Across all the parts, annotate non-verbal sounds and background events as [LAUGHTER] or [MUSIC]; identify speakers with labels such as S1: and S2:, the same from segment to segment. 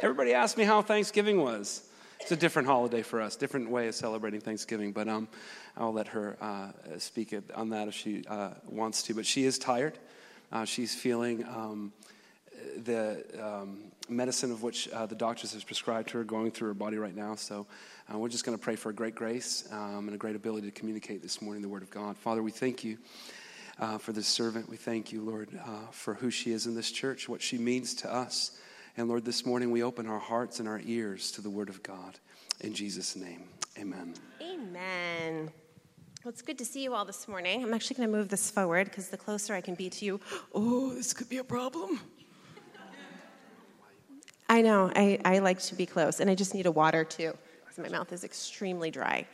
S1: Everybody asked me how Thanksgiving was. It's a different holiday for us, different way of celebrating Thanksgiving. But um, I'll let her uh, speak on that if she uh, wants to. But she is tired. Uh, she's feeling um, the um, medicine of which uh, the doctors have prescribed to her going through her body right now. So uh, we're just going to pray for a great grace um, and a great ability to communicate this morning the Word of God. Father, we thank you. Uh, for this servant, we thank you, Lord, for who she is in this church, what she means to us. And Lord, this morning we open our hearts and our ears to the Word of God. In Jesus' name, amen.
S2: Amen. Well, it's good to see you all this morning. I'm actually going to move this forward because the closer I can be to you, oh, this could be a problem. I know, I, I like to be close, and I just need a water too because my mouth is extremely dry.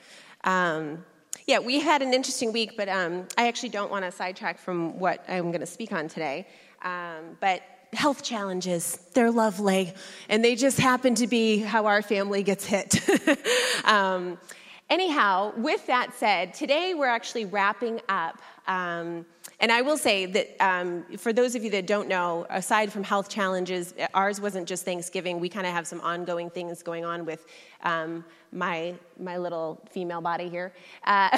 S2: Um, yeah, we had an interesting week, but um, I actually don't want to sidetrack from what I'm going to speak on today. Um, but health challenges. They're lovely. And they just happen to be how our family gets hit. [LAUGHS] um, anyhow, with that said, today we're actually wrapping up. Um, and I will say that um, for those of you that don't know, aside from health challenges, ours wasn't just Thanksgiving. We kind of have some ongoing things going on with um, my, my little female body here. Uh,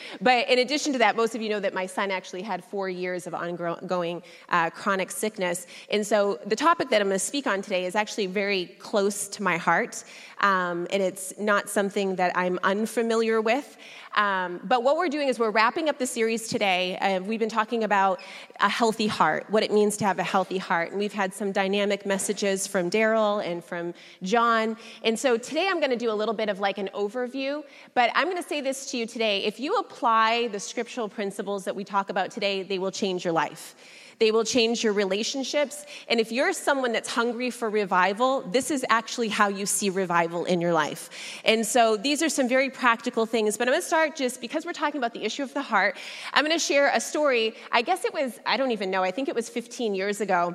S2: [LAUGHS] but in addition to that, most of you know that my son actually had four years of ongoing uh, chronic sickness. And so the topic that I'm going to speak on today is actually very close to my heart. Um, and it's not something that I'm unfamiliar with. Um, but what we're doing is we're wrapping up the series today. Uh, we've been talking about a healthy heart, what it means to have a healthy heart. And we've had some dynamic messages from Daryl and from John. And so today I'm going to do a little bit of like an overview. But I'm going to say this to you today. If you apply the scriptural principles that we talk about today, they will change your life. They will change your relationships. And if you're someone that's hungry for revival, this is actually how you see revival in your life. And so these are some very practical things. But I'm going to start just because we're talking about the issue of the heart. I'm going to share a story. I guess it was, I don't even know, I think it was 15 years ago.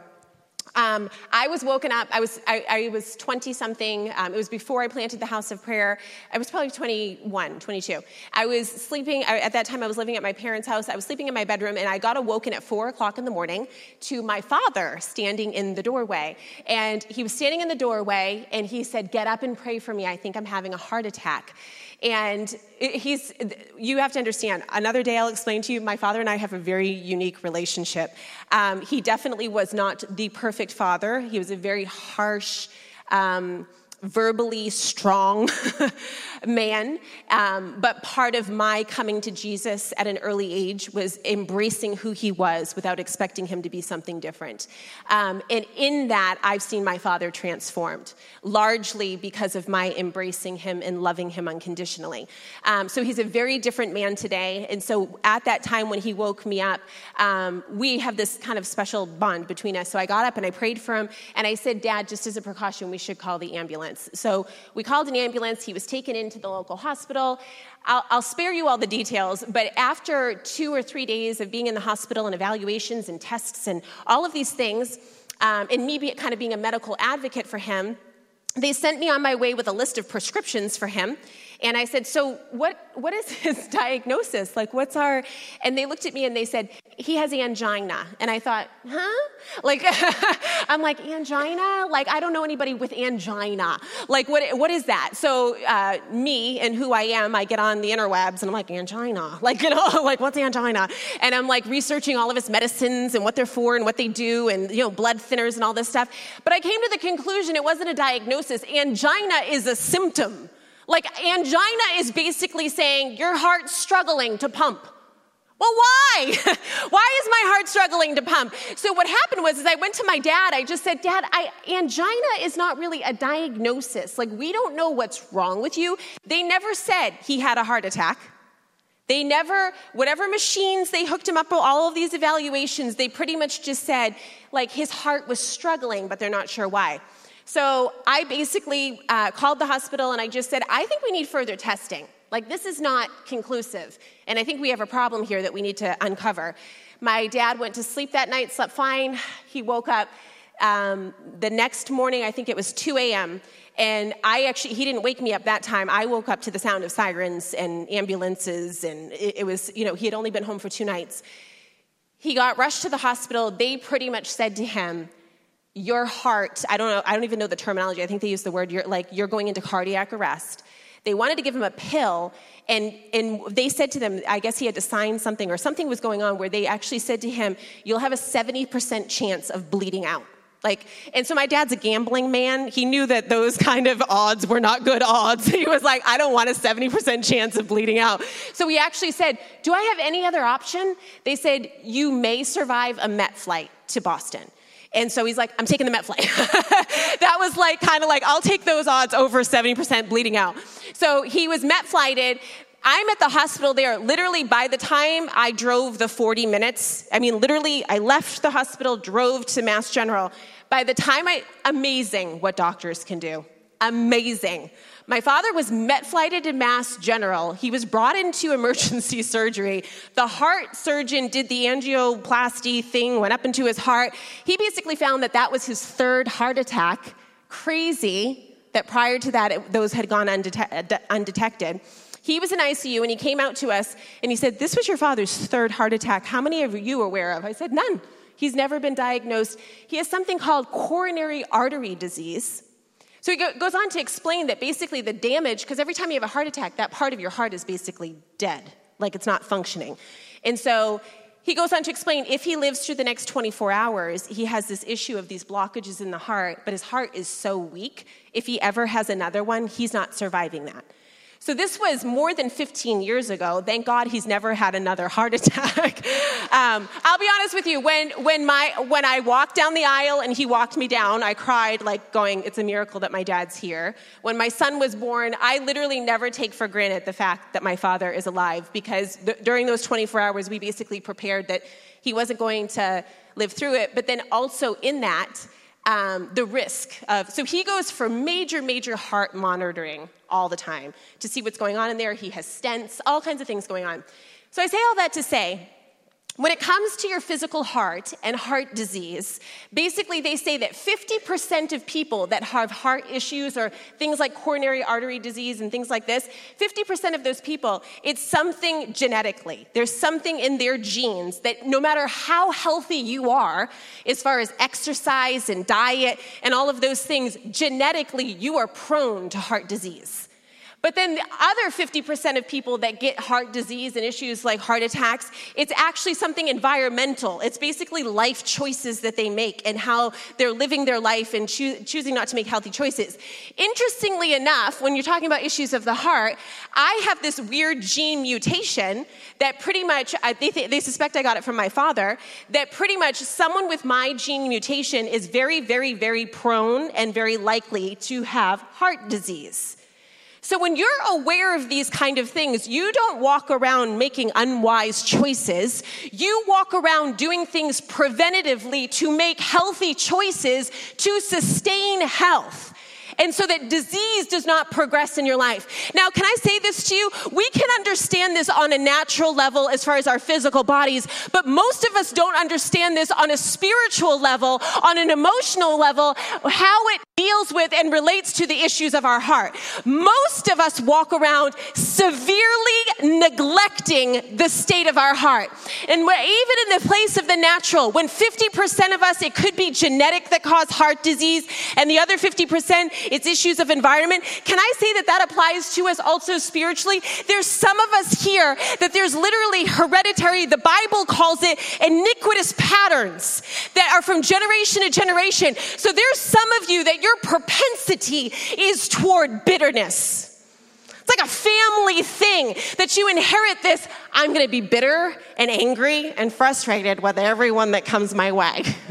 S2: Um, I was woken up. I was I, I was 20 something. Um, it was before I planted the house of prayer. I was probably 21, 22. I was sleeping I, at that time. I was living at my parents' house. I was sleeping in my bedroom, and I got awoken at four o'clock in the morning to my father standing in the doorway. And he was standing in the doorway, and he said, "Get up and pray for me. I think I'm having a heart attack." And he's, you have to understand, another day I'll explain to you, my father and I have a very unique relationship. Um, he definitely was not the perfect father, he was a very harsh, um, verbally strong [LAUGHS] man. Um, but part of my coming to Jesus at an early age was embracing who he was without expecting him to be something different. Um, and in that, I've seen my father transformed, largely because of my embracing him and loving him unconditionally. Um, so he's a very different man today. And so at that time when he woke me up, um, we have this kind of special bond between us. So I got up and I prayed for him, and I said, Dad, just as a precaution, we should call the ambulance. So we called an ambulance. He was taken into the local hospital. I'll, I'll, spare you all the details, but after two or three days of being in the hospital and evaluations and tests and all of these things, um, and me be, kind of being a medical advocate for him, they sent me on my way with a list of prescriptions for him. And I said, So, what, what is [LAUGHS] his diagnosis? Like, what's our. And they looked at me and they said, He has angina. And I thought, Huh? Like, [LAUGHS] I'm like, Angina? Like, I don't know anybody with angina. Like, what, what is that? So, uh, me and who I am, I get on the interwebs and I'm like, Angina. [LAUGHS] Like, you know, like, what's angina? And I'm like researching all of his medicines and what they're for and what they do and, you know, blood thinners and all this stuff. But I came to the conclusion it wasn't a diagnosis. Angina is a symptom. Like angina is basically saying your heart's struggling to pump. Well, why? [LAUGHS] why is my heart struggling to pump? So what happened was is I went to my dad. I just said, "Dad, I, angina is not really a diagnosis. Like we don't know what's wrong with you." They never said he had a heart attack. They never, whatever machines they hooked him up with, all of these evaluations, they pretty much just said, like, his heart was struggling, but they're not sure why. So I basically uh, called the hospital and I just said, I think we need further testing. Like, this is not conclusive. And I think we have a problem here that we need to uncover. My dad went to sleep that night, slept fine. He woke up um, the next morning, I think it was 2 a.m. And I actually, he didn't wake me up that time. I woke up to the sound of sirens and ambulances, and it, it was, you know, he had only been home for two nights. He got rushed to the hospital. They pretty much said to him, your heart, I don't know, I don't even know the terminology. I think they use the word, you're like, you're going into cardiac arrest. They wanted to give him a pill, and, and they said to them, I guess he had to sign something or something was going on where they actually said to him, You'll have a 70% chance of bleeding out. Like, and so my dad's a gambling man. He knew that those kind of odds were not good odds. [LAUGHS] He was like, I don't want a 70% chance of bleeding out. So he actually said, Do I have any other option? They said, You may survive a Med flight to Boston. And so he's like, I'm taking the Med flight. [LAUGHS] that was like kind of like, I'll take those odds over 70% bleeding out. So he was Med flighted. I'm at the hospital there. Literally, by the time I drove the 40 minutes, I mean, literally, I left the hospital, drove to Mass General. By the time I, amazing what doctors can do. Amazing. My father was med flighted to Mass General. He was brought into [LAUGHS] emergency surgery. The heart surgeon did the angioplasty thing, went up into his heart. He basically found that that was his third heart attack. Crazy that prior to that, it, those had gone undete- undetected. He was in ICU and he came out to us and he said, This was your father's third heart attack. How many of you are aware of? I said, None. He's never been diagnosed. He has something called coronary artery disease. So he goes on to explain that basically the damage, because every time you have a heart attack, that part of your heart is basically dead, like it's not functioning. And so he goes on to explain if he lives through the next 24 hours, he has this issue of these blockages in the heart, but his heart is so weak, if he ever has another one, he's not surviving that. So this was more than 15 years ago. Thank God he's never had another heart [LAUGHS] attack. um, I'll be honest with you. When when my when I walked down the aisle and he walked me down, I cried like going, "It's a miracle that my dad's here." When my son was born, I literally never take for granted the fact that my father is alive because th- during those 24 hours, we basically prepared that he wasn't going to live through it. But then also in that um, the risk of, so he goes for major, major heart monitoring all the time to see what's going on in there. He has stents, all kinds of things going on. So I say all that to say when it comes to your physical heart and heart disease, basically they say that 50% of people that have heart issues or things like coronary artery disease and things like this, 50% of those people, it's something genetically. There's something in their genes that no matter how healthy you are, as far as exercise and diet and all of those things, genetically you are prone to heart disease. But then the other 50% of people that get heart disease and issues like heart attacks, it's actually something environmental. It's basically life choices that they make and how they're living their life and choo- choosing not to make healthy choices. Interestingly enough, when you're talking about issues of the heart, I have this weird gene mutation that pretty much, they, th- they suspect I got it from my father, that pretty much someone with my gene mutation is very, very, very prone and very likely to have heart disease. So when you're aware of these kind of things, you don't walk around making unwise choices. You walk around doing things preventatively to make healthy choices to sustain health and so that disease does not progress in your life. Now, can I say this to you? We can understand this on a natural level as far as our physical bodies, but most of us don't understand this on a spiritual level, on an emotional level, how it deals with and relates to the issues of our heart. Most of us walk around severely neglecting the state of our heart. And even in the place of the natural, when 50% of us, it could be genetic that cause heart disease, and the other 50%, it's issues of environment. Can I say that that applies to us also spiritually? There's some of us here that there's literally hereditary, the Bible calls it iniquitous patterns that are from generation to generation. So there's some of you that your propensity is toward bitterness. It's like a family thing that you inherit this. I'm going to be bitter and angry and frustrated with everyone that comes my way. [LAUGHS]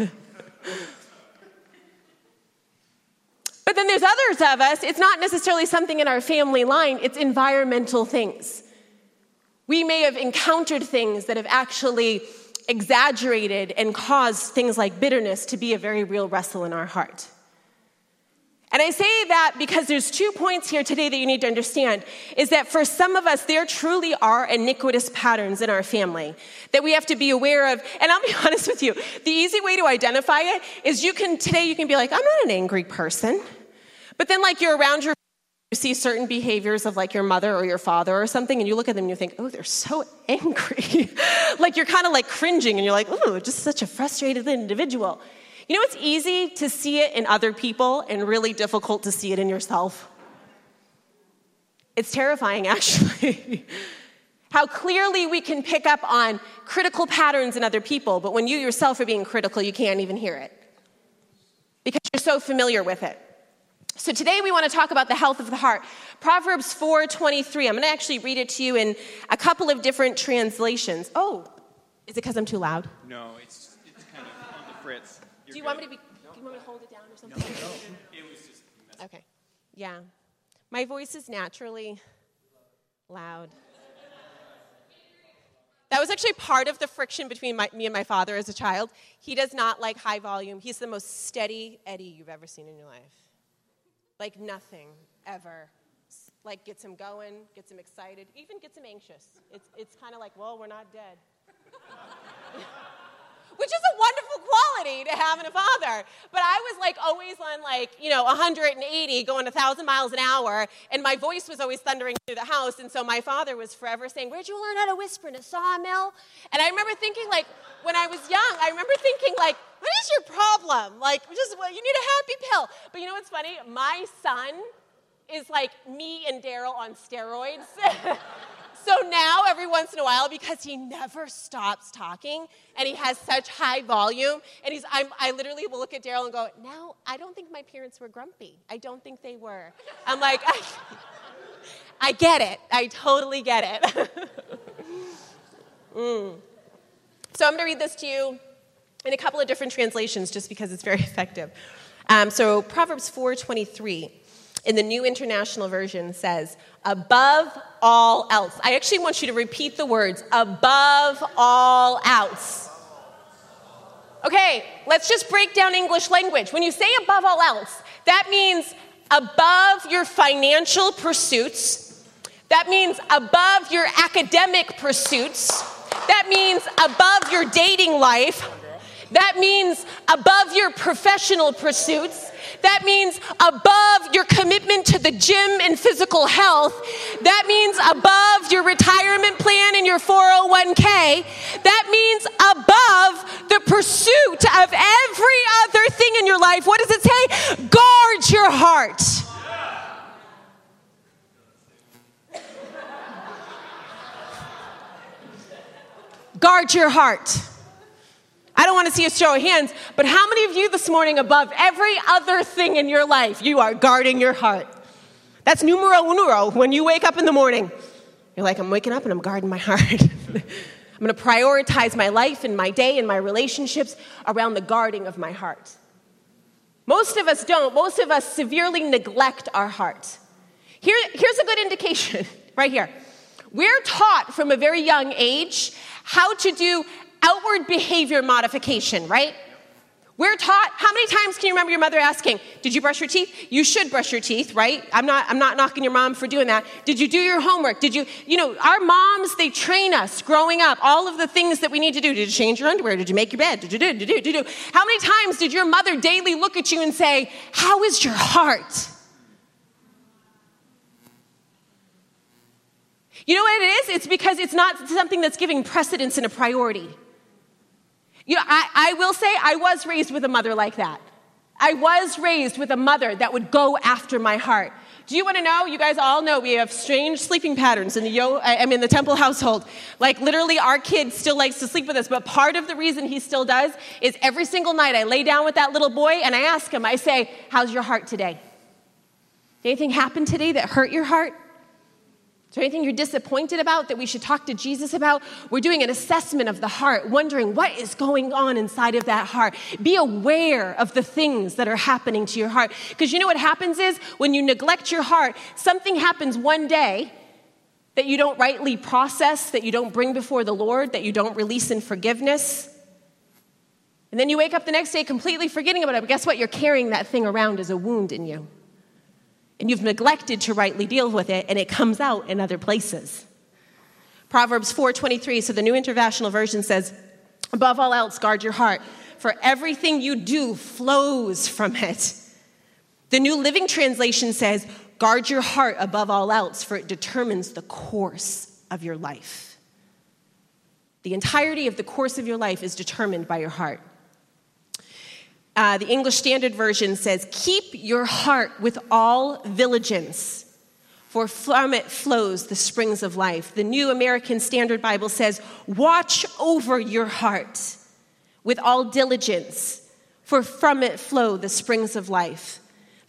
S2: but then there's others of us, it's not necessarily something in our family line, it's environmental things. We may have encountered things that have actually exaggerated and caused things like bitterness to be a very real wrestle in our heart. And I say that because there's two points here today that you need to understand is that for some of us, there truly are iniquitous patterns in our family that we have to be aware of. And I'll be [LAUGHS] honest with you, the easy way to identify it is you can, today you can be like, I'm not an angry person. But then like you're around your you see certain behaviors of like your mother or your father or something, and you look at them and you think, oh, they're so [LAUGHS] angry. like you're kind of like cringing and you're like, oh, just such a frustrated individual. You know, it's easy to see it in other people and really difficult to see it in yourself. It's terrifying, [LAUGHS] actually. How clearly we can pick up on critical patterns in other people, but when you yourself are being critical, you can't even hear it because you're so familiar with it. So today we want to talk about the health of the heart. Proverbs 4:23. I'm going to actually read it to you in a couple of different translations. Oh, is it because I'm too loud?
S3: No, it's it's kind of on the fritz.
S2: Do you want me to be? Do you want me to hold it down or something? No.
S3: It was just
S2: Okay. Yeah. My voice is naturally loud. That was actually part of the friction between my, me and my father as a child. He does not like high volume. He's the most steady Eddie you've ever seen in your life. Like nothing ever. Like gets him going, gets him excited, even gets him anxious. It's, it's kind of like, well, we're not dead. [LAUGHS] which is a wonderful quality to have in a father. But I was like always on like, you know, 180 going 1,000 miles an hour, and my voice was always thundering through the house. And so my father was forever saying, Where'd you learn how to whisper in a sawmill? And I remember thinking, like, when I was young, I remember thinking, like, what is your problem? Like, just, well, you need a happy pill. But you know what's funny? My son is like me and Daryl on steroids. [LAUGHS] So now, every once in a while, because he never stops talking and he has such high volume, and he's, I'm, I literally will look at Daryl and go, Now, I don't think my parents were grumpy. I don't think they were. I'm like, I, [LAUGHS] I get it. I totally get it. [LAUGHS] Mm. So I'm going to read this to you in a couple of different translations just because it's very [LAUGHS] effective. Um, so Proverbs 4:23 in the New International Version says, "Above all else." I actually want you to repeat the words, "Above all else." Okay, let's just break down English language. When you say above all else, that means above your financial pursuits. That means above your academic pursuits. That means above your dating life. That means above your professional pursuits. That means above your commitment to the gym and physical health. That means above your retirement plan and your 401k. That means above the pursuit of every other thing in your life. What does it say? Guard your heart. Guard your heart. I don't want to see a show of hands, but how many of you this morning, above every other thing in your life, you are guarding your heart? That's numero uno when you wake up in the morning. You're like, I'm waking up and I'm guarding my [LAUGHS] heart. I'm going to prioritize my life and my day and my relationships around the guarding of my heart. Most of us don't. Most of us severely neglect our heart. Here, here's a good indication [LAUGHS] right here. We're taught from a very young age how to do outward behavior modification, right? We're taught, how many times can you remember your mother asking, Did you brush your teeth? You should brush your teeth, right? I'm not, I'm not knocking your mom for doing that. Did you do your homework? Did you, you know, our moms, they train us growing up, all of the things that we need to do. Did you change your underwear? Did you make your bed? Did you do, did you do, did you do? How many times did your mother daily look at you and say, How is your heart? You know what it is? It's because it's not something that's giving precedence and a priority. You know, I, I will say I was raised with a mother like that. I was raised with a mother that would go after my heart. Do you want to know? You guys all know we have strange sleeping patterns in the yo. I mean, the temple household. Like literally, our kid still likes to sleep with us. But part of the reason he still does is every single night I lay down with that little boy and I ask him. I say, "How's your heart today? Did anything happen today that hurt your heart? There anything you're disappointed about that we should talk to Jesus about? We're doing an assessment of the heart, wondering what is going on inside of that heart. Be aware of the things that are happening to your heart. Because you know what happens is when you neglect your heart, something happens one day that you don't rightly process, that you don't bring before the Lord, that you don't release in forgiveness. And then you wake up the next day completely forgetting about it. But guess what? You're carrying that thing around as a wound in you and you've neglected to rightly deal with it and it comes out in other places. Proverbs 4.23 so the new international version says above all else guard your heart for everything you do flows from it. The new living translation says guard your heart above all else for it determines the course of your life. The entirety of the course of your life is determined by your heart Uh, the English Standard Version says, Keep your heart with all diligence, for from it flows the springs of life. The New American Standard Bible says, Watch over your heart with all diligence, for from it flow the springs of life.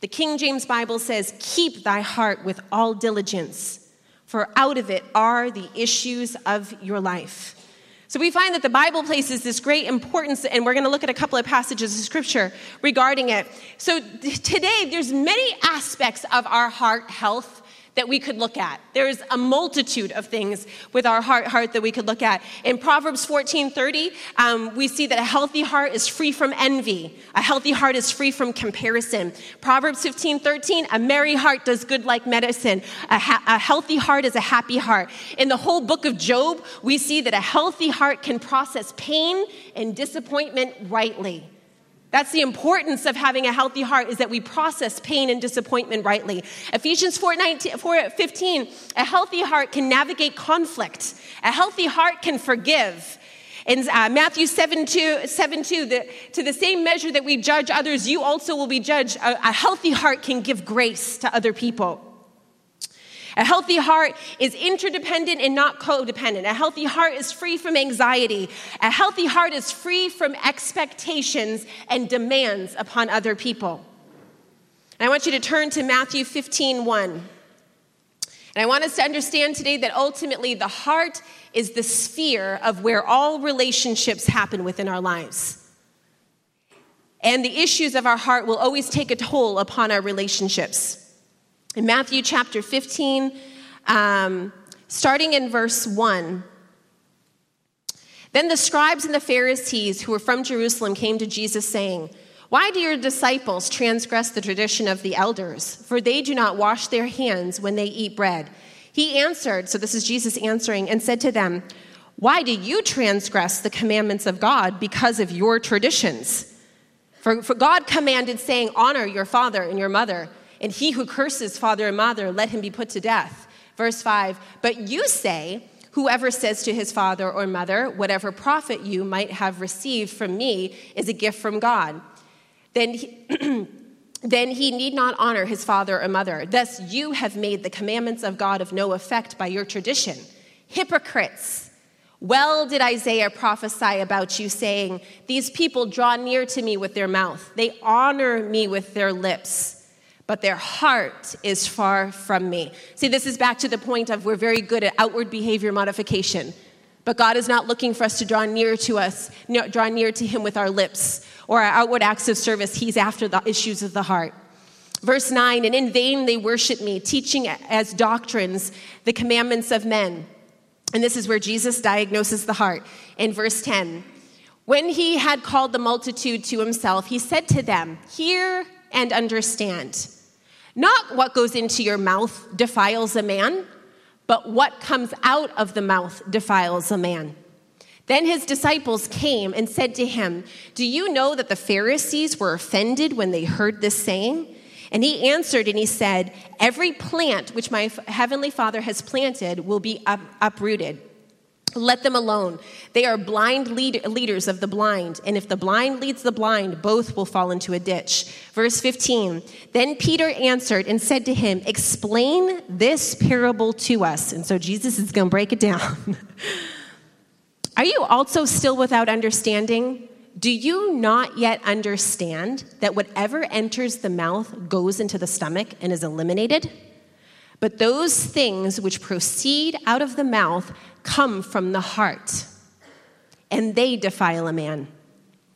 S2: The King James Bible says, Keep thy heart with all diligence, for out of it are the issues of your life. So we find that the Bible places this great importance, and we're going to look at a couple of passages of scripture regarding it. So today, there's many aspects of our heart health that we could look at. There's a multitude of things with our heart, heart that we could look at. In Proverbs 14:30, um, we see that a healthy heart is free from envy. A healthy heart is free from comparison. Proverbs 15:13, a merry heart does good like medicine. A, ha- a healthy heart is a happy heart. In the whole book of Job, we see that a healthy heart can process pain and disappointment rightly. That's the importance of having a healthy heart is that we process pain and disappointment rightly. Ephesians 4, 19, 4 15, a healthy heart can navigate conflict. A healthy heart can forgive. In uh, Matthew 7 2, 7, 2 the, to the same measure that we judge others, you also will be judged. A, a healthy heart can give grace to other people. A healthy heart is interdependent and not codependent. A healthy heart is free from anxiety. A healthy heart is free from expectations and demands upon other people. And I want you to turn to Matthew 15 1. And I want us to understand today that ultimately the heart is the sphere of where all relationships happen within our lives. And the issues of our heart will always take a toll upon our relationships. In Matthew chapter 15, um, starting in verse 1. Then the scribes and the Pharisees who were from Jerusalem came to Jesus, saying, Why do your disciples transgress the tradition of the elders? For they do not wash their hands when they eat bread. He answered, so this is Jesus answering, and said to them, Why do you transgress the commandments of God because of your traditions? For, for God commanded, saying, Honor your father and your mother and he who curses father and mother, let him be put to death. Verse 5 But you say, Whoever says to his father or mother, Whatever profit you might have received from me is a gift from God, then he, [CLEARS THROAT] then he need not honor his father or mother. Thus you have made the commandments of God of no effect by your tradition. Hypocrites! Well, did Isaiah prophesy about you, saying, These people draw near to me with their mouth, they honor me with their lips but their heart is far from me. See, this is back to the point of we're very good at outward behavior modification. But God is not looking for us to draw near to us, draw near to Him with our lips or our outward acts of service. He's after the issues of the heart. Verse 9, and in vain they worship me, teaching as doctrines the commandments of men. And this is where Jesus diagnoses the heart. In verse 10, when he had called the multitude to himself, he said to them, Hear and understand. Not what goes into your mouth defiles a man, but what comes out of the mouth defiles a man. Then his disciples came and said to him, Do you know that the Pharisees were offended when they heard this saying? And he answered and he said, Every plant which my heavenly Father has planted will be up- uprooted. Let them alone. They are blind lead- leaders of the blind, and if the blind leads the blind, both will fall into a ditch. Verse 15 Then Peter answered and said to him, Explain this parable to us. And so Jesus is going to break it down. [LAUGHS] are you also still without understanding? Do you not yet understand that whatever enters the mouth goes into the stomach and is eliminated? But those things which proceed out of the mouth come from the heart, and they defile a man.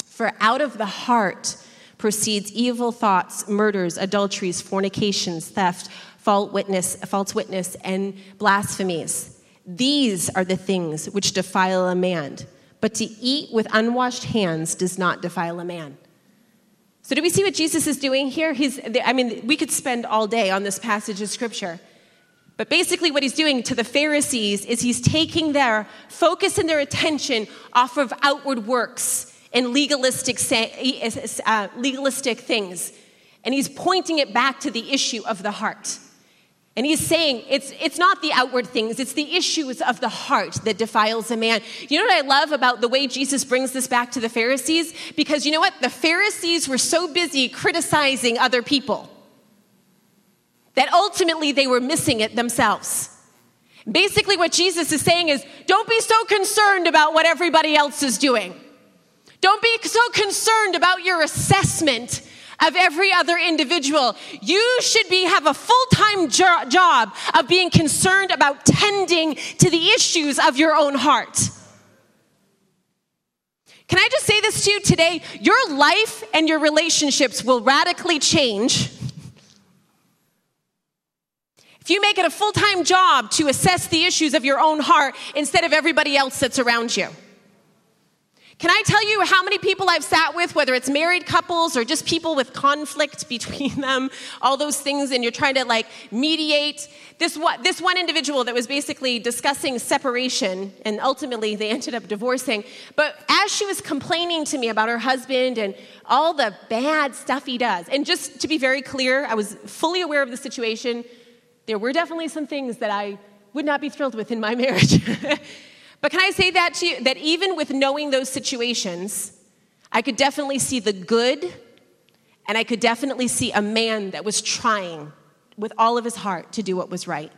S2: For out of the heart proceeds evil thoughts, murders, adulteries, fornications, theft, false witness, false witness, and blasphemies. These are the things which defile a man. But to eat with unwashed hands does not defile a man. So, do we see what Jesus is doing here? He's, I mean, we could spend all day on this passage of scripture. But basically, what he's doing to the Pharisees is he's taking their focus and their attention off of outward works and legalistic, uh, legalistic things, and he's pointing it back to the issue of the heart. And he's saying it's, it's not the outward things, it's the issues of the heart that defiles a man. You know what I love about the way Jesus brings this back to the Pharisees? Because you know what? The Pharisees were so busy criticizing other people that ultimately they were missing it themselves. Basically, what Jesus is saying is don't be so concerned about what everybody else is doing. Don't be so concerned about your assessment of every other individual. You should be have a full-time jo- job of being concerned about tending to the issues of your own heart. Can I just say this to you today? Your life and your relationships will radically change you make it a full time job to assess the issues of your own heart instead of everybody else that's around you. Can I tell you how many people I've sat with, whether it's married couples or just people with conflict [LAUGHS] between them, all those things, and you're trying to like mediate? This one, this one individual that was basically discussing separation, and ultimately they [LAUGHS] ended up divorcing. But as she was complaining to me about her husband and all the bad stuff he does, and just to be very clear, I was fully aware of the situation. There were definitely some things that I would not be thrilled with in my [LAUGHS] marriage. But can I say that to you? That even with knowing those situations, I could definitely see the good, and I could definitely see a man that was trying with all of his heart to do what was right.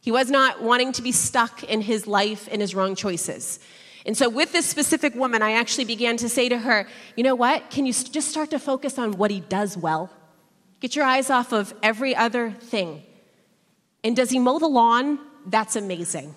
S2: He was not wanting to be stuck in his life and his wrong choices. And so, with this specific woman, I actually began to say to her, you know what? Can you just start to focus on what he does well? Get your eyes off of every other thing. And does he mow the lawn? That's amazing.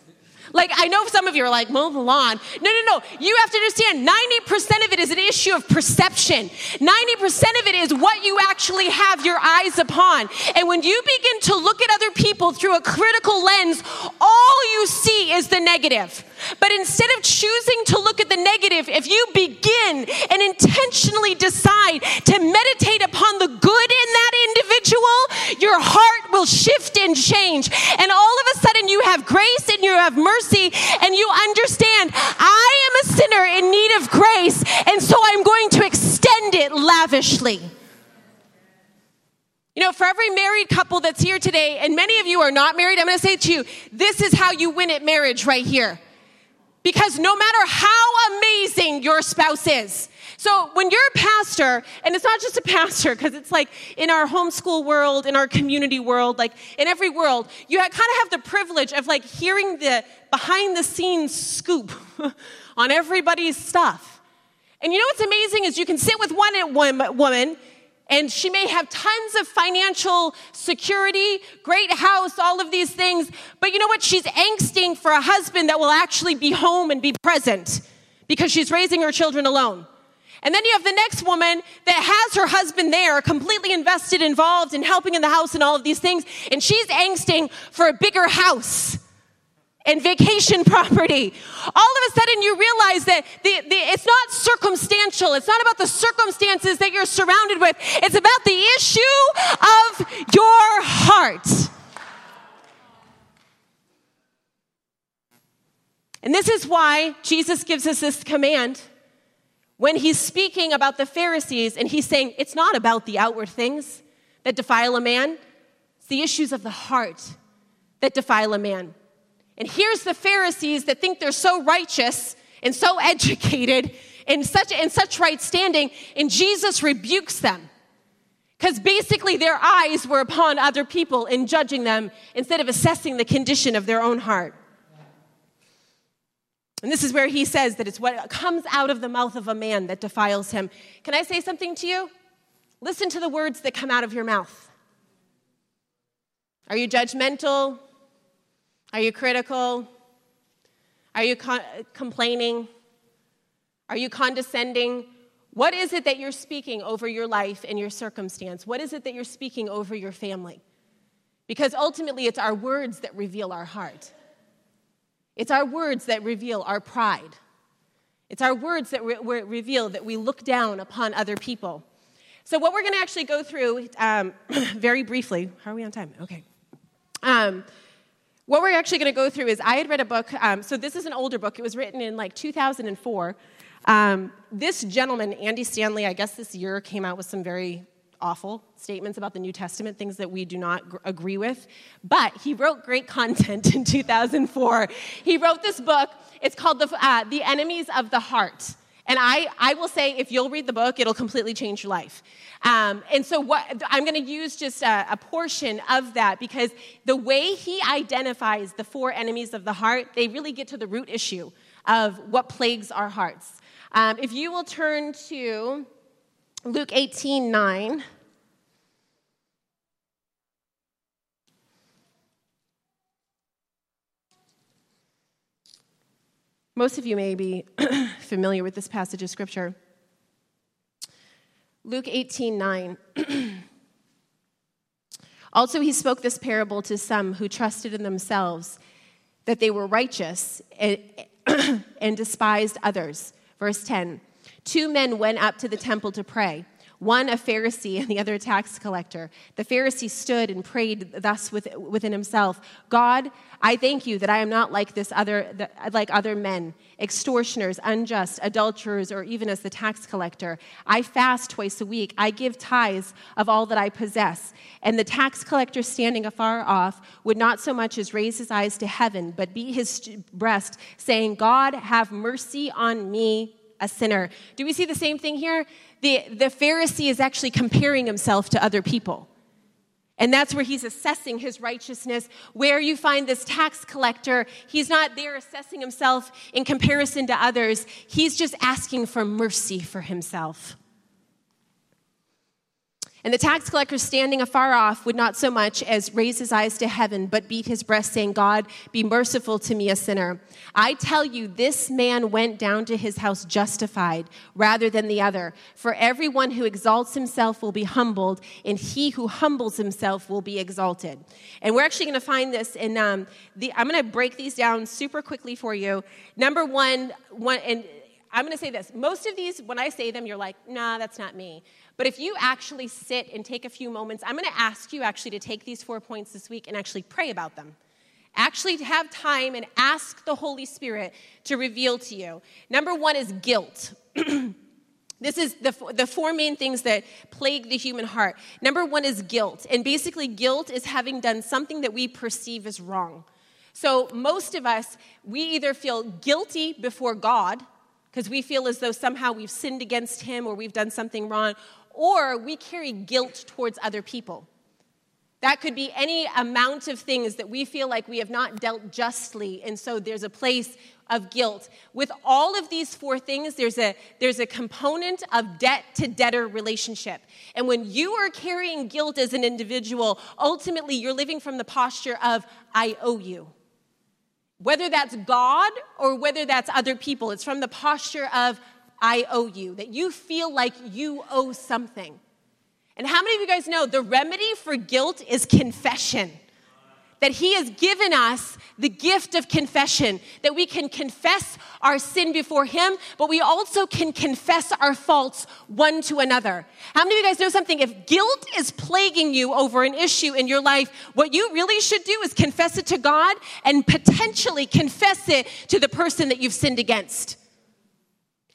S2: Like, I know some of you are like, mow the lawn. No, no, no. You have to understand 90% of it is an issue of perception. 90% of it is what you actually have your eyes upon. And when you begin to look at other people through a critical lens, all you see is the negative. But instead of choosing to look at the negative, if you begin and intentionally decide to meditate upon the good in that individual, your heart will shift and change. And all of a sudden, you have grace and you have mercy, and you understand I am a sinner in need of grace, and so I'm going to extend it lavishly. You know, for every married couple that's here today, and many of you are not married, I'm going to say to you, this is how you win at marriage right here. Because no matter how amazing your spouse is, so when you're a pastor, and it's not just a pastor, because it's like in our homeschool world, in our community world, like in every world, you kind of have the privilege of like hearing the behind the scenes scoop [LAUGHS] on everybody's stuff. And you know what's amazing is you can sit with one woman and she may have tons of financial security, great house, all of these things. But you know what? She's angsting for a husband that will actually be home and be present because she's raising her children alone. And then you have the next woman that has her husband there, completely invested, involved, in helping in the house and all of these things. And she's angsting for a bigger house and vacation [LAUGHS] property. All of a sudden, you realize that the, the, it's not circumstantial. It's not about the circumstances that you're surrounded with. It's about the issue of your heart. And this is why Jesus gives us this command when he's speaking about the Pharisees and he's saying it's not about the outward things that defile a man, it's the issues of the heart that defile a man. And here's the Pharisees that think they're so righteous and so [LAUGHS] educated and such in such right standing, and Jesus rebukes them. Because basically their eyes were upon other people and judging them instead of assessing the condition of their own heart. And this is where he says that it's what comes out of the mouth of a man that defiles him. Can I say something to you? Listen to the words that come out of your mouth. Are you judgmental? Are you critical? Are you con- complaining? Are you condescending? What is it that you're speaking over your life and your circumstance? What is it that you're speaking over your family? Because ultimately, it's our words that reveal our heart. It's our words that reveal our pride. It's our words that re- reveal that we look down upon other people. So, what we're going to actually go through um, [CLEARS THROAT] very briefly, how are we on time? Okay. Um, what we're actually going to go through is I had read a book. Um, so this is an older book. It was written in like 2004. Um, this gentleman, Andy Stanley, I guess this year came out with some very awful statements about the New Testament, things that we do not gr- agree with. But he wrote great [LAUGHS] content in 2004. He wrote this book. It's called The, uh, the Enemies of the Heart. And I, I will say, if you'll read the book, it'll completely change your life. Um, and so, what, I'm going to use just a, a portion of that because the way he identifies the four enemies of the heart, they really get to the root issue of what plagues our hearts. Um, if you will turn to Luke 18 9. Most of you may be [CLEARS THROAT] familiar with this passage of scripture. Luke 18 9. [CLEARS THROAT] also, he spoke this parable to some who trusted in themselves that they were righteous and, [CLEARS THROAT] and despised others. Verse 10 Two men went up to the temple to pray one a Pharisee and the other a tax collector. The Pharisee stood and prayed thus within himself God, I thank you that I am not like this other, like other men, extortioners, unjust, adulterers, or even as the tax collector. I fast twice a week. I give tithes of all that I possess. And the tax collector, standing afar off, would not so much as raise his eyes to heaven, but beat his breast, saying, God, have mercy on me, a sinner. Do we see the same thing here? the, the Pharisee is actually comparing himself to other people. And that's where he's assessing his righteousness. Where you find this tax collector, he's not there assessing himself in comparison to others. He's just asking for mercy for himself. And the tax collector, standing afar off, would not so much as raise his eyes to heaven, but beat his breast, saying, God, be merciful to me, a sinner. I tell you, this man went down to his house justified rather than the other. For everyone who exalts himself will be humbled, and he who humbles himself will be exalted. And we're actually going to find this in um, the, I'm going to break these down super quickly for you. Number one, one and I'm going to say this. Most of these, when I say them, you're like, nah, that's not me. But if you actually sit and take a few moments, I'm going to ask you actually to take these four points this week and actually pray about them. Actually, have time and ask the Holy Spirit to reveal to you. Number one is guilt. [CLEARS THROAT] This is the, the four main things that plague the human heart. Number one is guilt. And basically, guilt is having done something that we perceive as wrong. So, most of us, we either feel guilty before God because we feel as though somehow we've sinned against Him or we've done something wrong, or we carry guilt towards other people. That could be any amount of things that we feel like we have not dealt justly, and so there's a place of guilt. With all of these four things, there's a, there's a component of debt to debtor relationship. And when you are carrying guilt as an individual, ultimately you're living from the posture of, I owe you. Whether that's God or whether that's other people, it's from the posture of, I owe you, that you feel like you owe something. And how many of you guys know the remedy for guilt is confession? That He has given us the gift of confession, that we can confess our sin before Him, but we also can confess our faults one to another. How many of you guys know something? If guilt is plaguing you over an issue in your life, what you really should do is confess it to God and potentially confess it to the person that you've sinned against.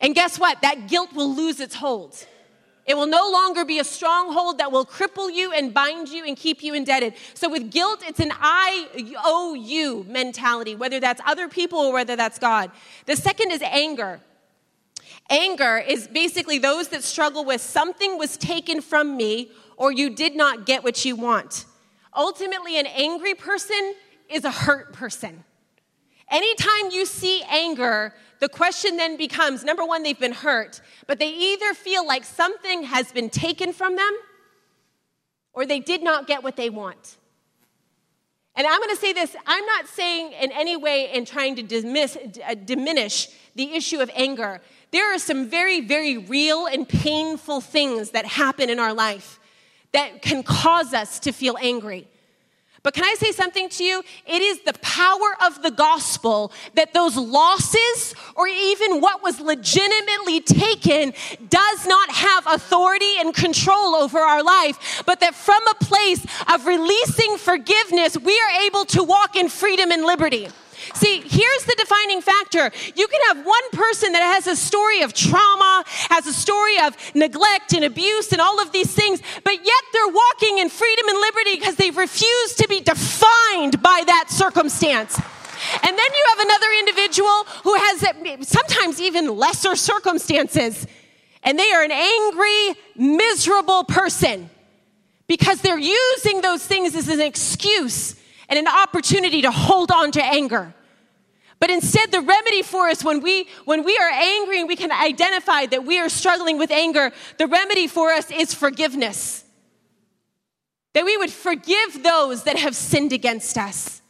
S2: And guess what? That guilt will lose its hold. It will no longer be a stronghold that will cripple you and bind you and keep you indebted. So, with guilt, it's an I owe you mentality, whether that's other people or whether that's God. The second is anger. Anger is basically those that struggle with something was taken from me or you did not get what you want. Ultimately, an angry person is a hurt person. Anytime you see anger, the question then becomes number one, they've been hurt, but they either feel like something has been taken from them or they did not get what they want. And I'm going to say this I'm not saying in any way in trying to dismiss, uh, diminish the issue of anger. There are some very, very real and painful things that happen in our life that can cause us to feel angry. But can I say something to you? It is the power of the gospel that those losses or even what was legitimately taken does not have authority and control over our life, but that from a place of releasing forgiveness, we are able to walk in freedom and liberty. See, here's the defining factor. You can have one person that has a story of trauma, has a story of neglect and abuse and all of these things, but yet they're walking in freedom and liberty because they've refused to be defined by that circumstance. And then you have another individual who has sometimes even lesser circumstances, and they are an angry, miserable person because they're using those things as an excuse and an opportunity to hold on to anger. But instead, the remedy for us when we, when we are angry and we can identify that we are struggling with anger, the remedy for us is forgiveness. That we would forgive those that have sinned against us.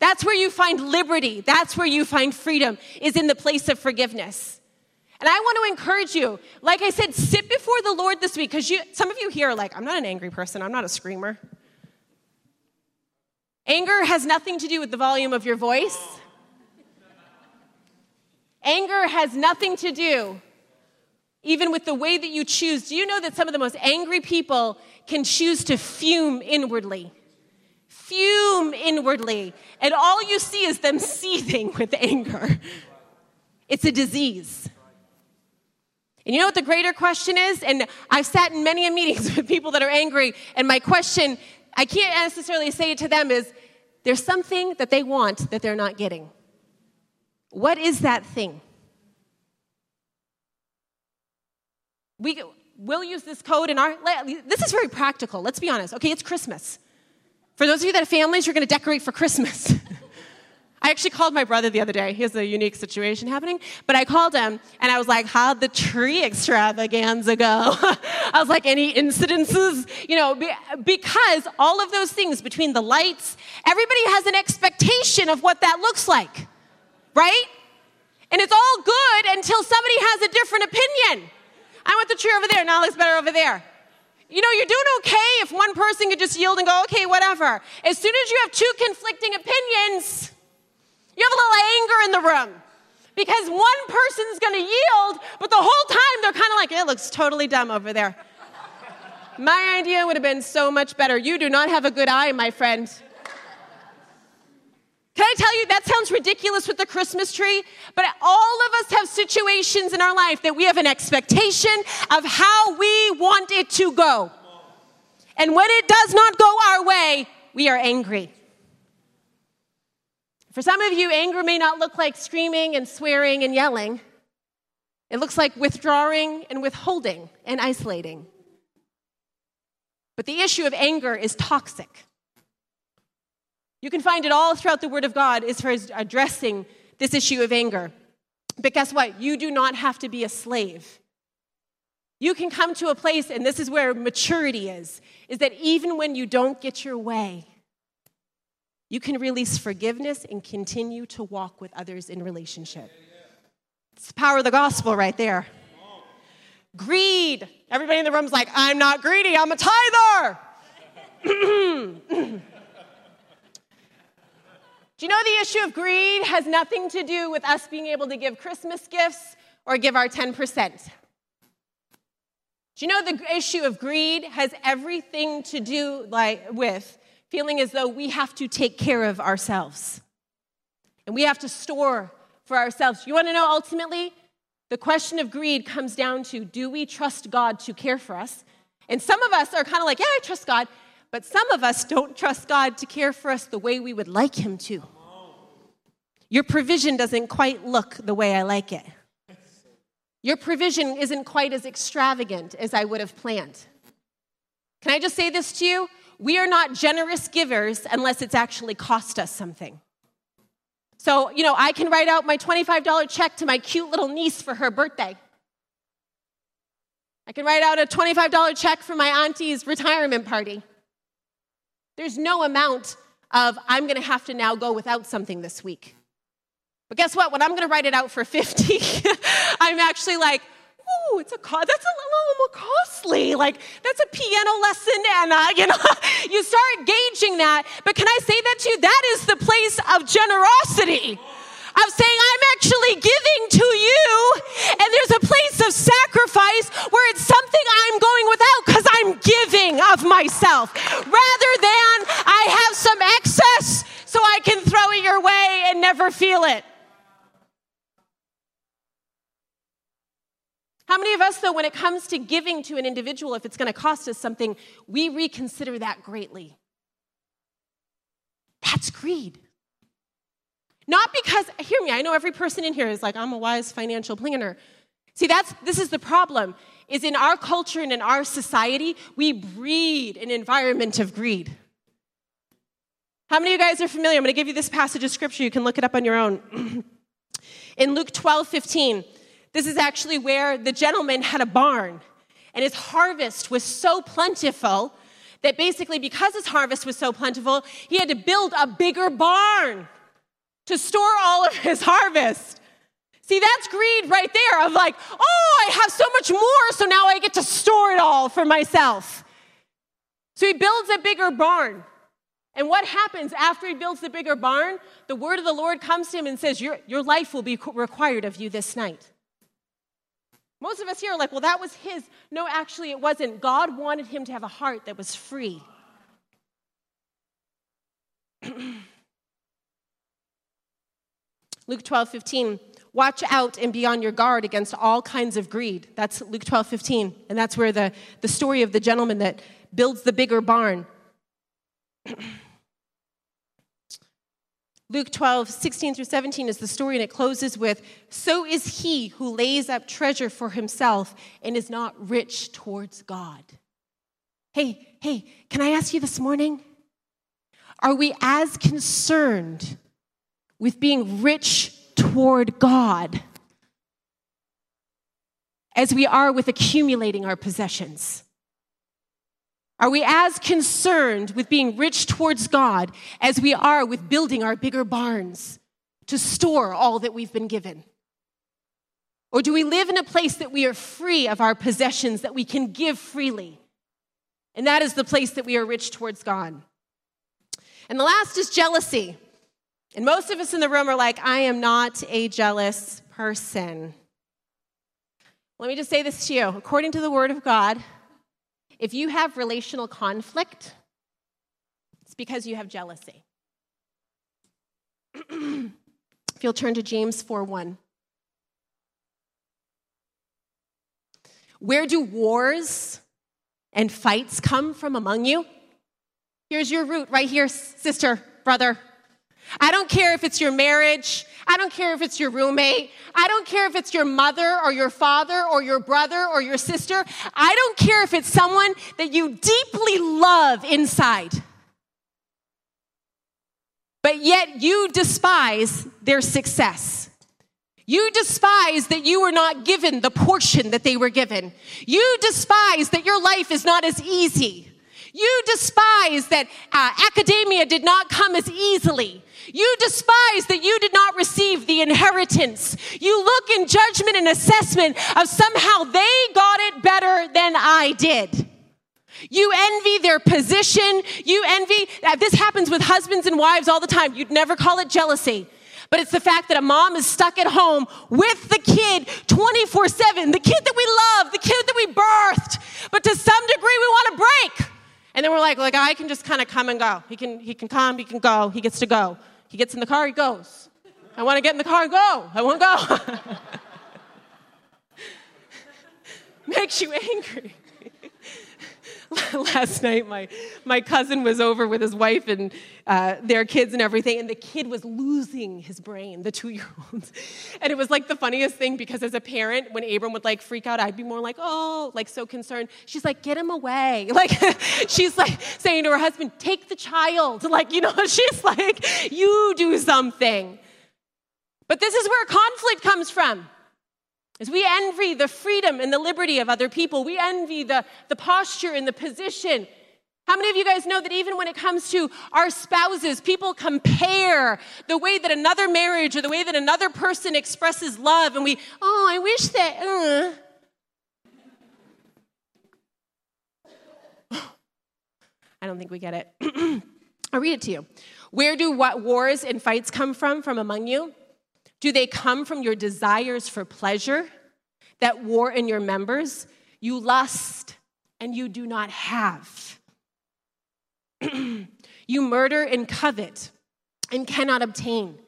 S2: That's where you find liberty. That's where you find freedom, is in the place of forgiveness. And I want to encourage you, like I said, sit before the Lord this week, because some of you here are like, I'm not an angry person, I'm not a screamer. Anger has nothing to do with the volume of your voice. Anger has nothing to do even with the way that you choose. Do you know that some of the most angry people can choose to fume inwardly? Fume inwardly. And all you see is them [LAUGHS] seething with anger. It's a disease. And you know what the greater question is? And I've sat in many meetings [LAUGHS] with people that are angry, and my question I can't necessarily say it to them is there's something that they want that they're not getting. What is that thing? We will use this code in our this is very practical. Let's be honest. Okay, it's Christmas. For those of you that have families, you're going to decorate for Christmas. [LAUGHS] I actually called my brother the other day. He has a unique situation happening. But I called him and I was like, How'd the tree extravaganza go? [LAUGHS] I was like, Any incidences? You know, because all of those things between the lights, everybody has an expectation of what that looks like, right? And it's all good until somebody has a different opinion. I want the tree over there, now it looks better over there. You know, you're doing okay if one person could just yield and go, okay, whatever. As soon as you have two conflicting opinions, you have a little anger in the room because one person's to yield, but the whole time they're kind of like, it looks totally dumb over there. my idea would have been so much better. You do not have a good eye, my friend. Can I tell you, that sounds ridiculous with the Christmas tree, but all of us have situations in our life that we have an expectation of how we want it to go. And when it does not go our way, we are angry. For some of you, anger may not look like screaming and swearing and yelling. It looks like withdrawing and withholding and isolating. But the issue of anger is toxic. You can find it all throughout the Word of God as far as addressing this issue of anger. But guess what? You do not have to be a slave. You can come to a place, and this is where maturity is, is that even when you don't get your way, you can release forgiveness and continue to walk with others in relationship. It's the power of the gospel right there. Greed. Everybody in the room's like, I'm not greedy, I'm a tither. [CLEARS THROAT] Do you know the issue of greed has nothing to do with us being able to give Christmas gifts or give our 10%? Do you know the issue of greed has everything to do like with feeling as though we have to take care of ourselves and we have to store for ourselves. You want to know ultimately? The question of greed comes down to do we trust God to care for us? And some of us are kind of like, yeah, I trust God. But some of us don't trust God to care for us the way we would like Him to. Your provision doesn't quite look the way I like it. Your provision isn't quite as extravagant as I would have planned. Can I just say this to you? We are not generous givers unless it's actually cost us something. So, you know, I can write out my $25 check to my cute little niece for her birthday. I can write out a $25 check for my auntie's retirement party. There's no amount of, I'm going to have to now go without something this week. But guess what? When I'm going to write it out for 50, [LAUGHS] I'm actually like, oh, it's a co- that's a little more costly. Like that's a piano lesson, and uh, [LAUGHS] you know, you start gauging that. But can I say that to you? That is the place of generosity. Of saying, I'm actually giving to you, and there's a place of sacrifice where it's something I'm going without because I'm giving of myself rather than I have some excess so I can throw it your way and never feel it. How many of us, though, when it comes to giving to an individual, if it's going to cost us something, we reconsider that greatly? That's greed. Not because, hear me, I know every person in here is like, I'm a wise financial planner. See, that's, this is the problem, is in our culture and in our society, we breed an environment of greed. How many of you guys are familiar? I'm going to give you this passage of scripture. You can look it up on your own. [CLEARS THROAT] in Luke 12, 15, this is actually where the gentleman had a barn, and his harvest was so plentiful that basically, because his harvest was so plentiful, he had to build a bigger barn to store all of his harvest. See, that's greed right there of like, oh, I have so much more, so now I get to store it all for myself. So he builds a bigger barn. And what happens after he builds the bigger barn? The word of the Lord comes to him and says, Your, your life will be required of you this night. Most of us here are like, well, that was his. No, actually, it wasn't. God wanted him to have a heart that was free. [CLEARS THROAT] Luke 12, 15. Watch out and be on your guard against all kinds of greed. That's Luke 12, 15. And that's where the, the story of the gentleman that builds the bigger barn. [CLEARS THROAT] Luke 12, 16 through 17 is the story, and it closes with So is he who lays up treasure for himself and is not rich towards God. Hey, hey, can I ask you this morning? Are we as concerned with being rich toward God as we are with accumulating our possessions? Are we as concerned with being rich towards God as we are with building our bigger barns to store all that we've been given? Or do we live in a place that we are free of our possessions, that we can give freely? And that is the place that we are rich towards God. And the last is jealousy. And most of us in the room are like, I am not a jealous person. Let me just say this to you. According to the Word of God, if you have relational conflict, it's because you have jealousy. [CLEARS THROAT] if you'll turn to James 4 1. Where do wars and fights come from among you? Here's your root right here, sister, brother. I don't care if it's your marriage. I don't care if it's your roommate. I don't care if it's your mother or your father or your brother or your sister. I don't care if it's someone that you deeply love inside. But yet you despise their success. You despise that you were not given the portion that they were given. You despise that your life is not as easy. You despise that uh, academia did not come as easily. You despise that you did not receive the inheritance. You look in judgment and assessment of somehow they got it better than I did. You envy their position. You envy, uh, this happens with husbands and wives all the time. You'd never call it jealousy. But it's the fact that a mom is stuck at home with the kid 24 7, the kid that we love, the kid that we birthed. But to some degree, we want to break. And then we're like, like I can just kind of come and go. He can, he can come, he can go, he gets to go. He gets in the car, he goes. I want to get in the car go. I won't go. [LAUGHS] Makes you [LAUGHS] angry. [LAUGHS] last night my, my cousin was over with his wife and uh, their kids and everything and the kid was losing his brain the two-year-old [LAUGHS] and it was like the funniest thing because as a parent when abram would like freak out i'd be more like oh like so concerned. She's like get him away. [LAUGHS] Like she's like saying to her husband take the child. Like you know she's like you do something. But this is where conflict comes from as we envy the freedom and the liberty of other people, we envy the, the posture and the position. How many of you guys know that even when it comes to our spouses, people compare the way that another marriage or the way that another person expresses love, and we, oh, I wish that. Uh. [GASPS] I don't think we get it. [CLEARS THROAT] I'll read it to you. Where do what wars and fights come from from among you? Do they come from your desires for pleasure that war in your members? You lust and you do not have. [CLEARS THROAT] you murder and covet and cannot obtain.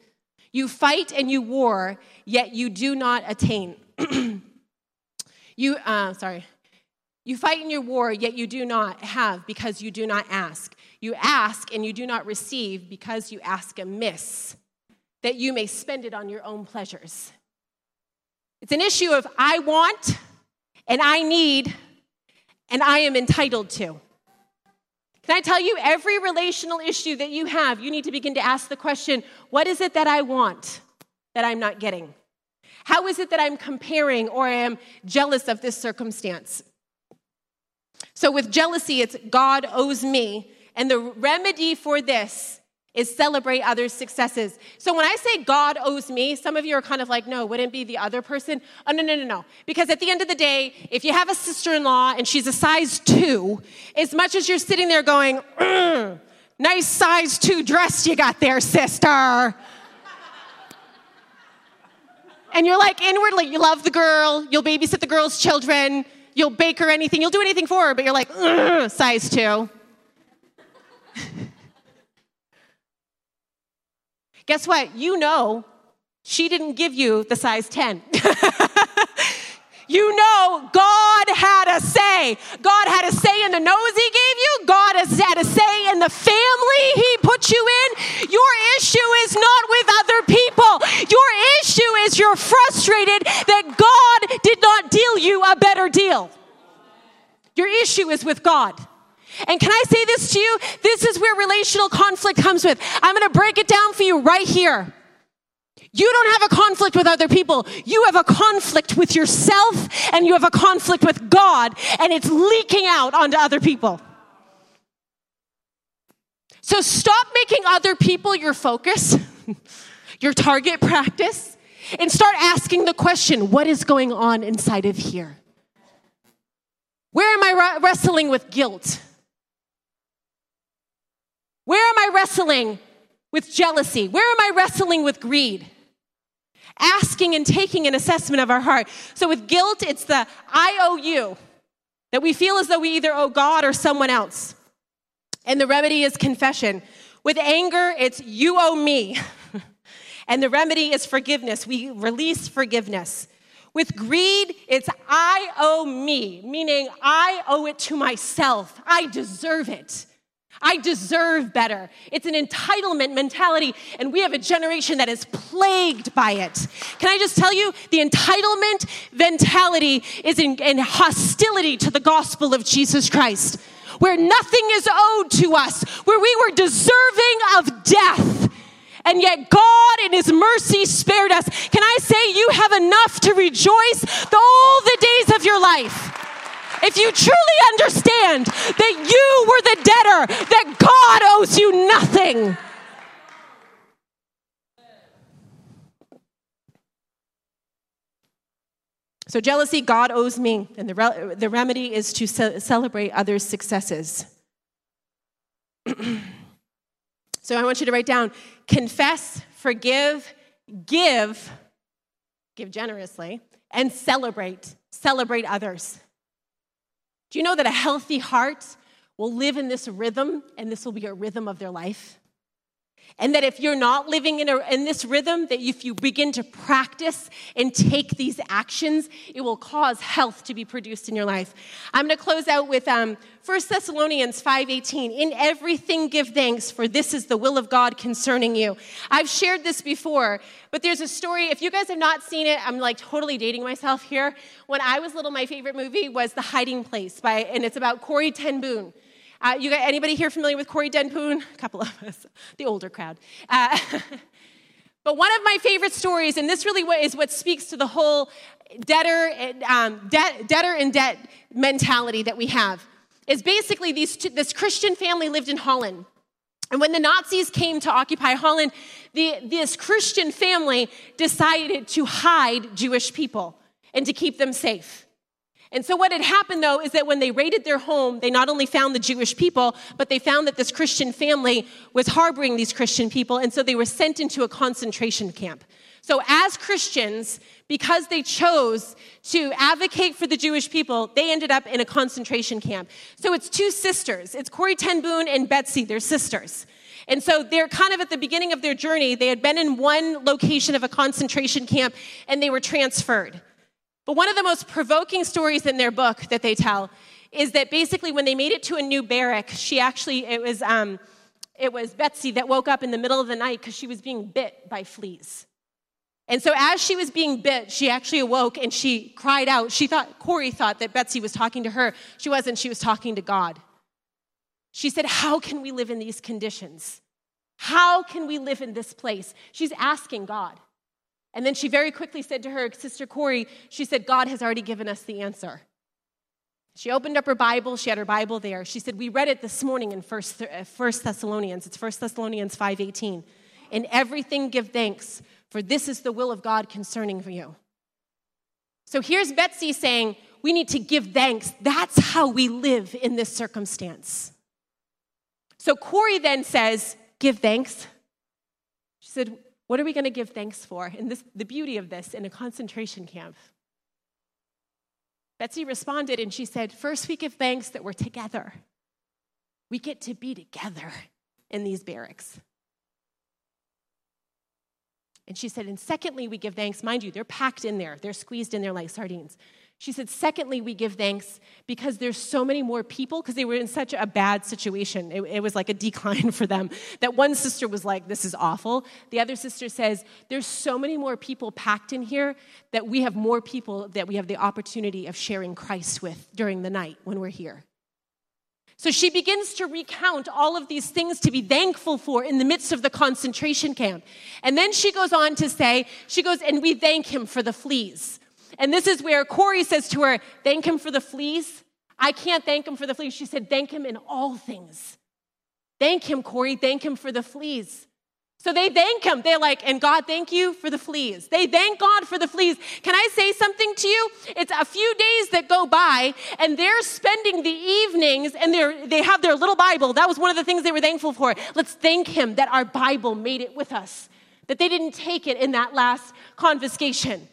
S2: You fight and you war, yet you do not attain. [CLEARS THROAT] you, uh, sorry. You fight in your war, yet you do not have because you do not ask. You ask and you do not receive because you ask amiss, that you may spend it on your own pleasures. It's an issue of I want and I need and I am entitled to. Can I tell you, every relational issue that you have, you need to begin to ask the question what is it that I want that I'm not getting? How is it that I'm comparing or I am jealous of this circumstance? So, with jealousy, it's God owes me. And the remedy for this is celebrate others' successes. So when I say God owes me, some of you are kind of like, no, wouldn't be the other person? Oh, no, no, no, no. Because at the end of the day, if you have a sister in law and she's a size two, as much as you're sitting there going, mm, nice size two dress you got there, sister. and you're like inwardly, you love the girl, you'll babysit the girl's children, you'll bake her anything, you'll do anything for her, but you're like, size two. [LAUGHS] Guess what? You know she didn't give you the size 10. [LAUGHS] you know God had a say. God had a say in the nose He gave you, God has had a say in the family He put you in. Your issue is not with other people. Your issue is you're frustrated that God did not deal you a better deal. Your issue is with God. And can I say this to you? This is where relational conflict comes with. I'm going to break it down for you right here. You don't have a conflict with other people. You have a conflict with yourself and you have a conflict with God, and it's leaking out onto other people. So stop making other people your focus, [LAUGHS] your target practice, and start asking the question what is going on inside of here? Where am I wrestling with guilt? Where am I wrestling with jealousy? Where am I wrestling with greed? Asking and taking an assessment of our heart. So with guilt, it's the I owe you, that we feel as though we either owe God or someone else. And the remedy is confession. With anger, it's you owe me. [LAUGHS] and the remedy is forgiveness. We release forgiveness. With greed, it's I owe me, meaning I owe it to myself. I deserve it. I deserve better. It's an entitlement mentality, and we have a generation that is plagued by it. Can I just tell you, the entitlement mentality is in, in hostility to the gospel of Jesus Christ, where nothing is owed to us, where we were deserving of death. And yet, God, in His mercy, spared us. Can I say, you have enough to rejoice all the days of your life? If you truly understand that you were the debtor, that God owes you nothing. So, jealousy, God owes me, and the, re- the remedy is to ce- celebrate others' successes. [CLEARS THROAT] so, I want you to write down confess, forgive, give, give generously, and celebrate. Celebrate others. Do you know that a healthy heart will live in this rhythm and this will be a rhythm of their life? And that if you're not living in, a, in this rhythm, that if you begin to practice and take these actions, it will cause health to be produced in your life. I'm going to close out with um, 1 Thessalonians 5.18. In everything give thanks, for this is the will of God concerning you. I've shared this before, but there's a story. If you guys have not seen it, I'm like totally dating myself here. When I was little, my favorite movie was The Hiding Place, by, and it's about Corrie ten Boom. Uh, you got anybody here familiar with Corrie ten Boom? A couple of us, the older crowd. Uh, [LAUGHS] but one of my favorite stories, and this really is what speaks to the whole debtor, um, debt, debtor and debt mentality that we have, is basically these, this Christian family lived in Holland. And when the Nazis came to occupy Holland, the, this Christian family decided to hide Jewish people and to keep them safe. And so, what had happened though is that when they raided their home, they not only found the Jewish people, but they found that this Christian family was harboring these Christian people. And so, they were sent into a concentration camp. So, as Christians, because they chose to advocate for the Jewish people, they ended up in a concentration camp. So, it's two sisters. It's Corrie ten and Betsy, they're sisters. And so they're kind of at the beginning of their journey. They had been in one location of a concentration camp and they were transferred. But one of the most provoking stories in their book that they tell is that basically when they made it to a new barrack, she actually, it was, um, it was Betsy that woke up in the middle of the night because she was being bit by fleas. And so as she was being bit, she actually awoke and she cried out. She thought, Corrie thought that Betsy was talking to her. She wasn't, she was talking to God. She said, How can we live in these conditions? How can we live in this place? She's asking God. And then she very quickly said to her sister Corrie, she said, God has already given us the answer. She opened up her Bible. She had her Bible there. She said, We read it this morning in First, uh, Thessalonians. It's First Thessalonians 5.18. In everything give thanks, for this is the will of God concerning you. So here's Betsy saying, We need to give thanks. That's how we live in this circumstance. So Corrie then says, Give thanks. She said, what are we going to give thanks for? And this, the beauty of this in a concentration camp. Betsy responded and she said, First, we give thanks that we're together. We get to be together in these barracks. And she said, and secondly, we give thanks. Mind you, they're packed in there, they're squeezed in there like sardines. She said, secondly, we give thanks because there's so many more people, because they were in such a bad situation. It, it, was like a [LAUGHS] decline for them. That one sister was like, this is awful. The other sister says, there's so many more people packed in here that we have more people that we have the opportunity of sharing Christ with during the night when we're here. So she begins to recount all of these things to be thankful for in the midst of the concentration camp. And then she goes on to say, she goes, and we thank him for the fleas. And this is where Corrie says to her, Thank him for the fleas. I can't thank him for the fleas. She said, Thank him in all things. Thank him, Corrie. Thank him for the fleas. So they thank him. They're like, and God, thank you for the fleas. They thank God for the fleas. Can I say something to you? It's a few days that go by, and they're spending the evenings, and they're, they have their little Bible. That was one of the things they were thankful for. Let's thank Him that our Bible made it with us, that they didn't take it in that last confiscation.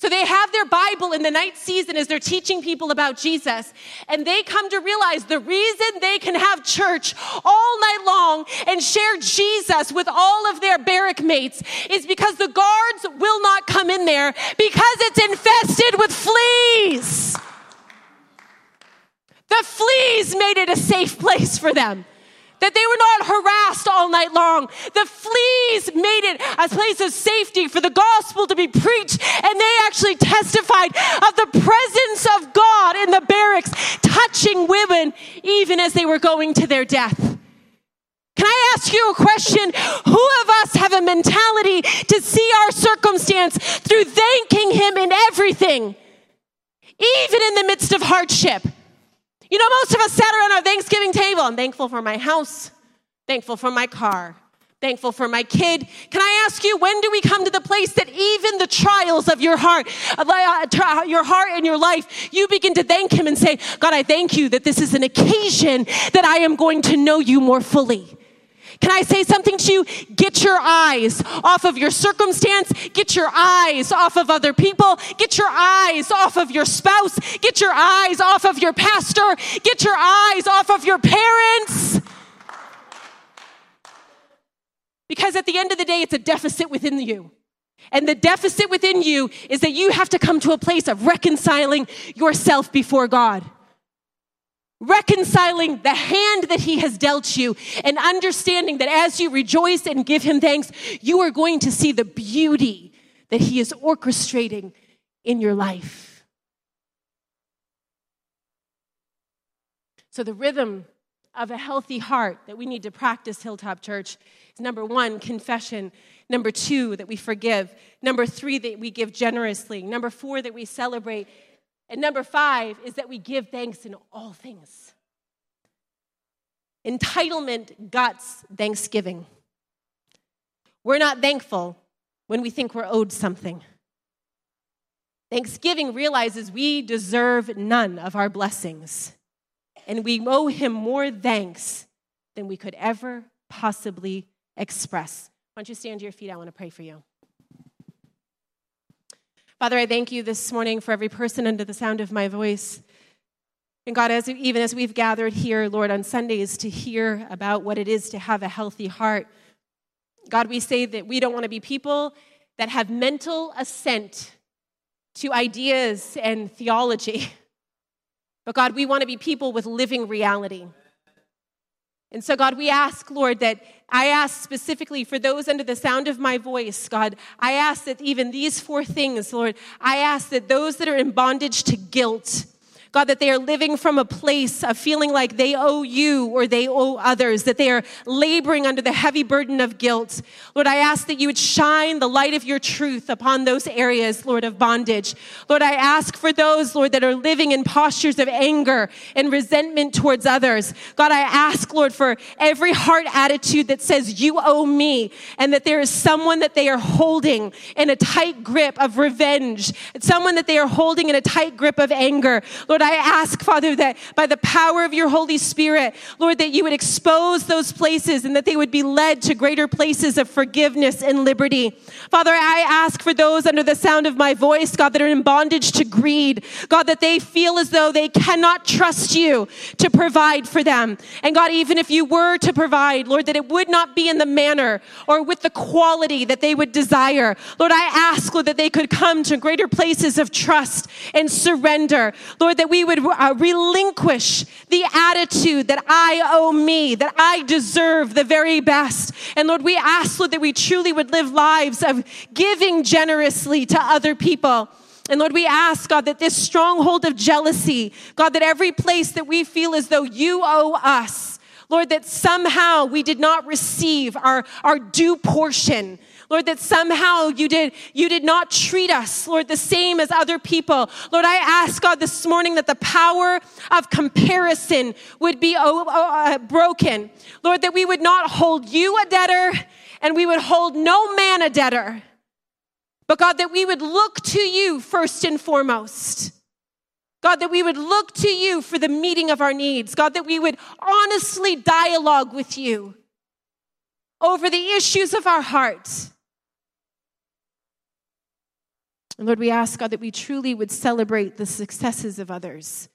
S2: So they have their Bible in the night season as they're teaching people about Jesus. And they come to realize the reason they can have church all night long and share Jesus with all of their barrack mates is because the guards will not come in there because it's infested with fleas. The fleas made it a safe [LAUGHS] place for them that they were not harassed all night long. The fleas made it a place of safety for the gospel to be preached, and they actually testified of the presence of God in the barracks, touching women even as they were going to their death. Can I ask you a question? Who of us have a mentality to see our circumstance through thanking Him in everything, even in the midst of hardship? You know, most of us sat around our Thanksgiving table. I'm thankful for my house, thankful for my car, thankful for my kid. Can I ask you, when do we come to the place that even the trials of your heart, uh, your heart and your life, you begin to thank Him and say, God, I thank you that this is an occasion that I am going to know you more fully. Can I say something to you? Get your eyes off of your circumstance. Get your eyes off of other people. Get your eyes off of your spouse. Get your eyes off of your pastor. Get your eyes off of your parents. Because at the end of the day, it's a deficit within you. And the deficit within you is that you have to come to a place of reconciling yourself before God reconciling the hand that he has dealt you and understanding that as you rejoice and give him thanks, you are going to see the beauty that he is orchestrating in your life. So, the rhythm of a healthy heart that we need to practice, Hilltop Church, is number one, confession. Number two, that we forgive. Number three, that we give generously. Number four, that we celebrate. And number five is that we give thanks in all things. Entitlement guts thanksgiving. We're not thankful when we think we're owed something. Thanksgiving realizes we deserve none of our blessings, and we owe him more thanks than we could ever possibly express. Why don't you stand to your feet? I want to pray for you. Father, I thank you this morning for every person under the sound of my voice. And God, as, even as we've gathered here, Lord, on Sundays to hear about what it is to have a healthy heart, God, we say that we don't want to be people that have mental assent to ideas and theology. [LAUGHS] But God, we want to be people with living reality. And so, God, we ask, Lord, that I ask specifically for those under the sound of my voice, God, I ask that even these four things, Lord, I ask that those that are in bondage to guilt, God, that they are living from a place of feeling like they owe you or they owe others, that they are laboring under the heavy burden of guilt. Lord, I ask that you would shine the light of your truth upon those areas, Lord, of bondage. Lord, I ask for those, Lord, that are living in postures of anger and resentment towards others. God, I ask, Lord, for every heart attitude that says, You owe me, and that there is someone that they are holding in a tight grip of revenge, someone that they are holding in a tight grip of anger. Lord, Lord, I ask, Father, that by the power of your Holy Spirit, Lord, that you would expose those places and that they would be led to greater places of forgiveness and liberty. Father, I ask for those under the sound of my voice, God, that are in bondage to greed, God, that they feel as though they cannot trust you to provide for them. And God, even if you were to provide, Lord, that it would not be in the manner or with the quality that they would desire. Lord, I ask, Lord, that they could come to greater places of trust and surrender. Lord, that we would uh, relinquish the attitude that I owe me, that I deserve the very best. And Lord, we ask, Lord, that we truly would live lives of giving generously to other people. And Lord, we ask, God, that this stronghold of jealousy, God, that every place that we feel as though you owe us, Lord, that somehow we did not receive our, our due portion. Lord, that somehow you did, you did not treat us, Lord, the same as other people. Lord, I ask God this morning that the power of comparison would be oh, oh, uh, broken. Lord, that we would not hold you a debtor and we would hold no man a debtor. But God, that we would look to you first and foremost. God, that we would look to you for the meeting of our needs. God, that we would honestly dialogue with you over the issues of our hearts. Lord, we ask, God, that we truly would celebrate the successes of others.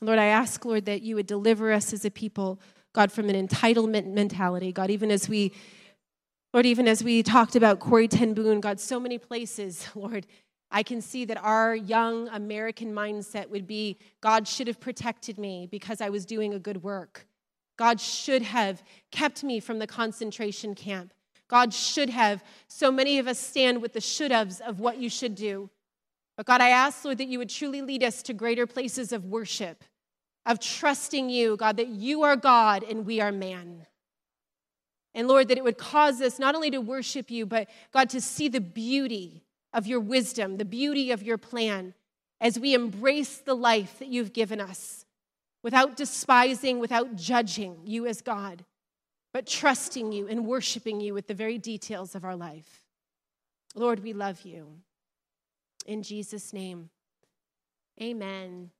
S2: Lord, I ask, Lord, that you would deliver us as a people, God, from an entitlement mentality. God, even as we, Lord, even as we talked about Corrie Ten Boom, God, so many places, [LAUGHS] Lord, I can see that our young American mindset would be God should have protected me because I was doing a good work. God should have kept me from the concentration camp. God should have. So many of us stand with the should haves of what you should do. But God, I ask, Lord, that you would truly lead us to greater places of worship, of trusting you, God, that you are God and we are man. And Lord, that it would cause us not only to worship you, but God, to see the beauty of your wisdom, the beauty of your plan as we embrace the life that you've given us without despising, without judging you as God but trusting you and worshiping you with the very details of our life. Lord, we love you. In Jesus' name, amen.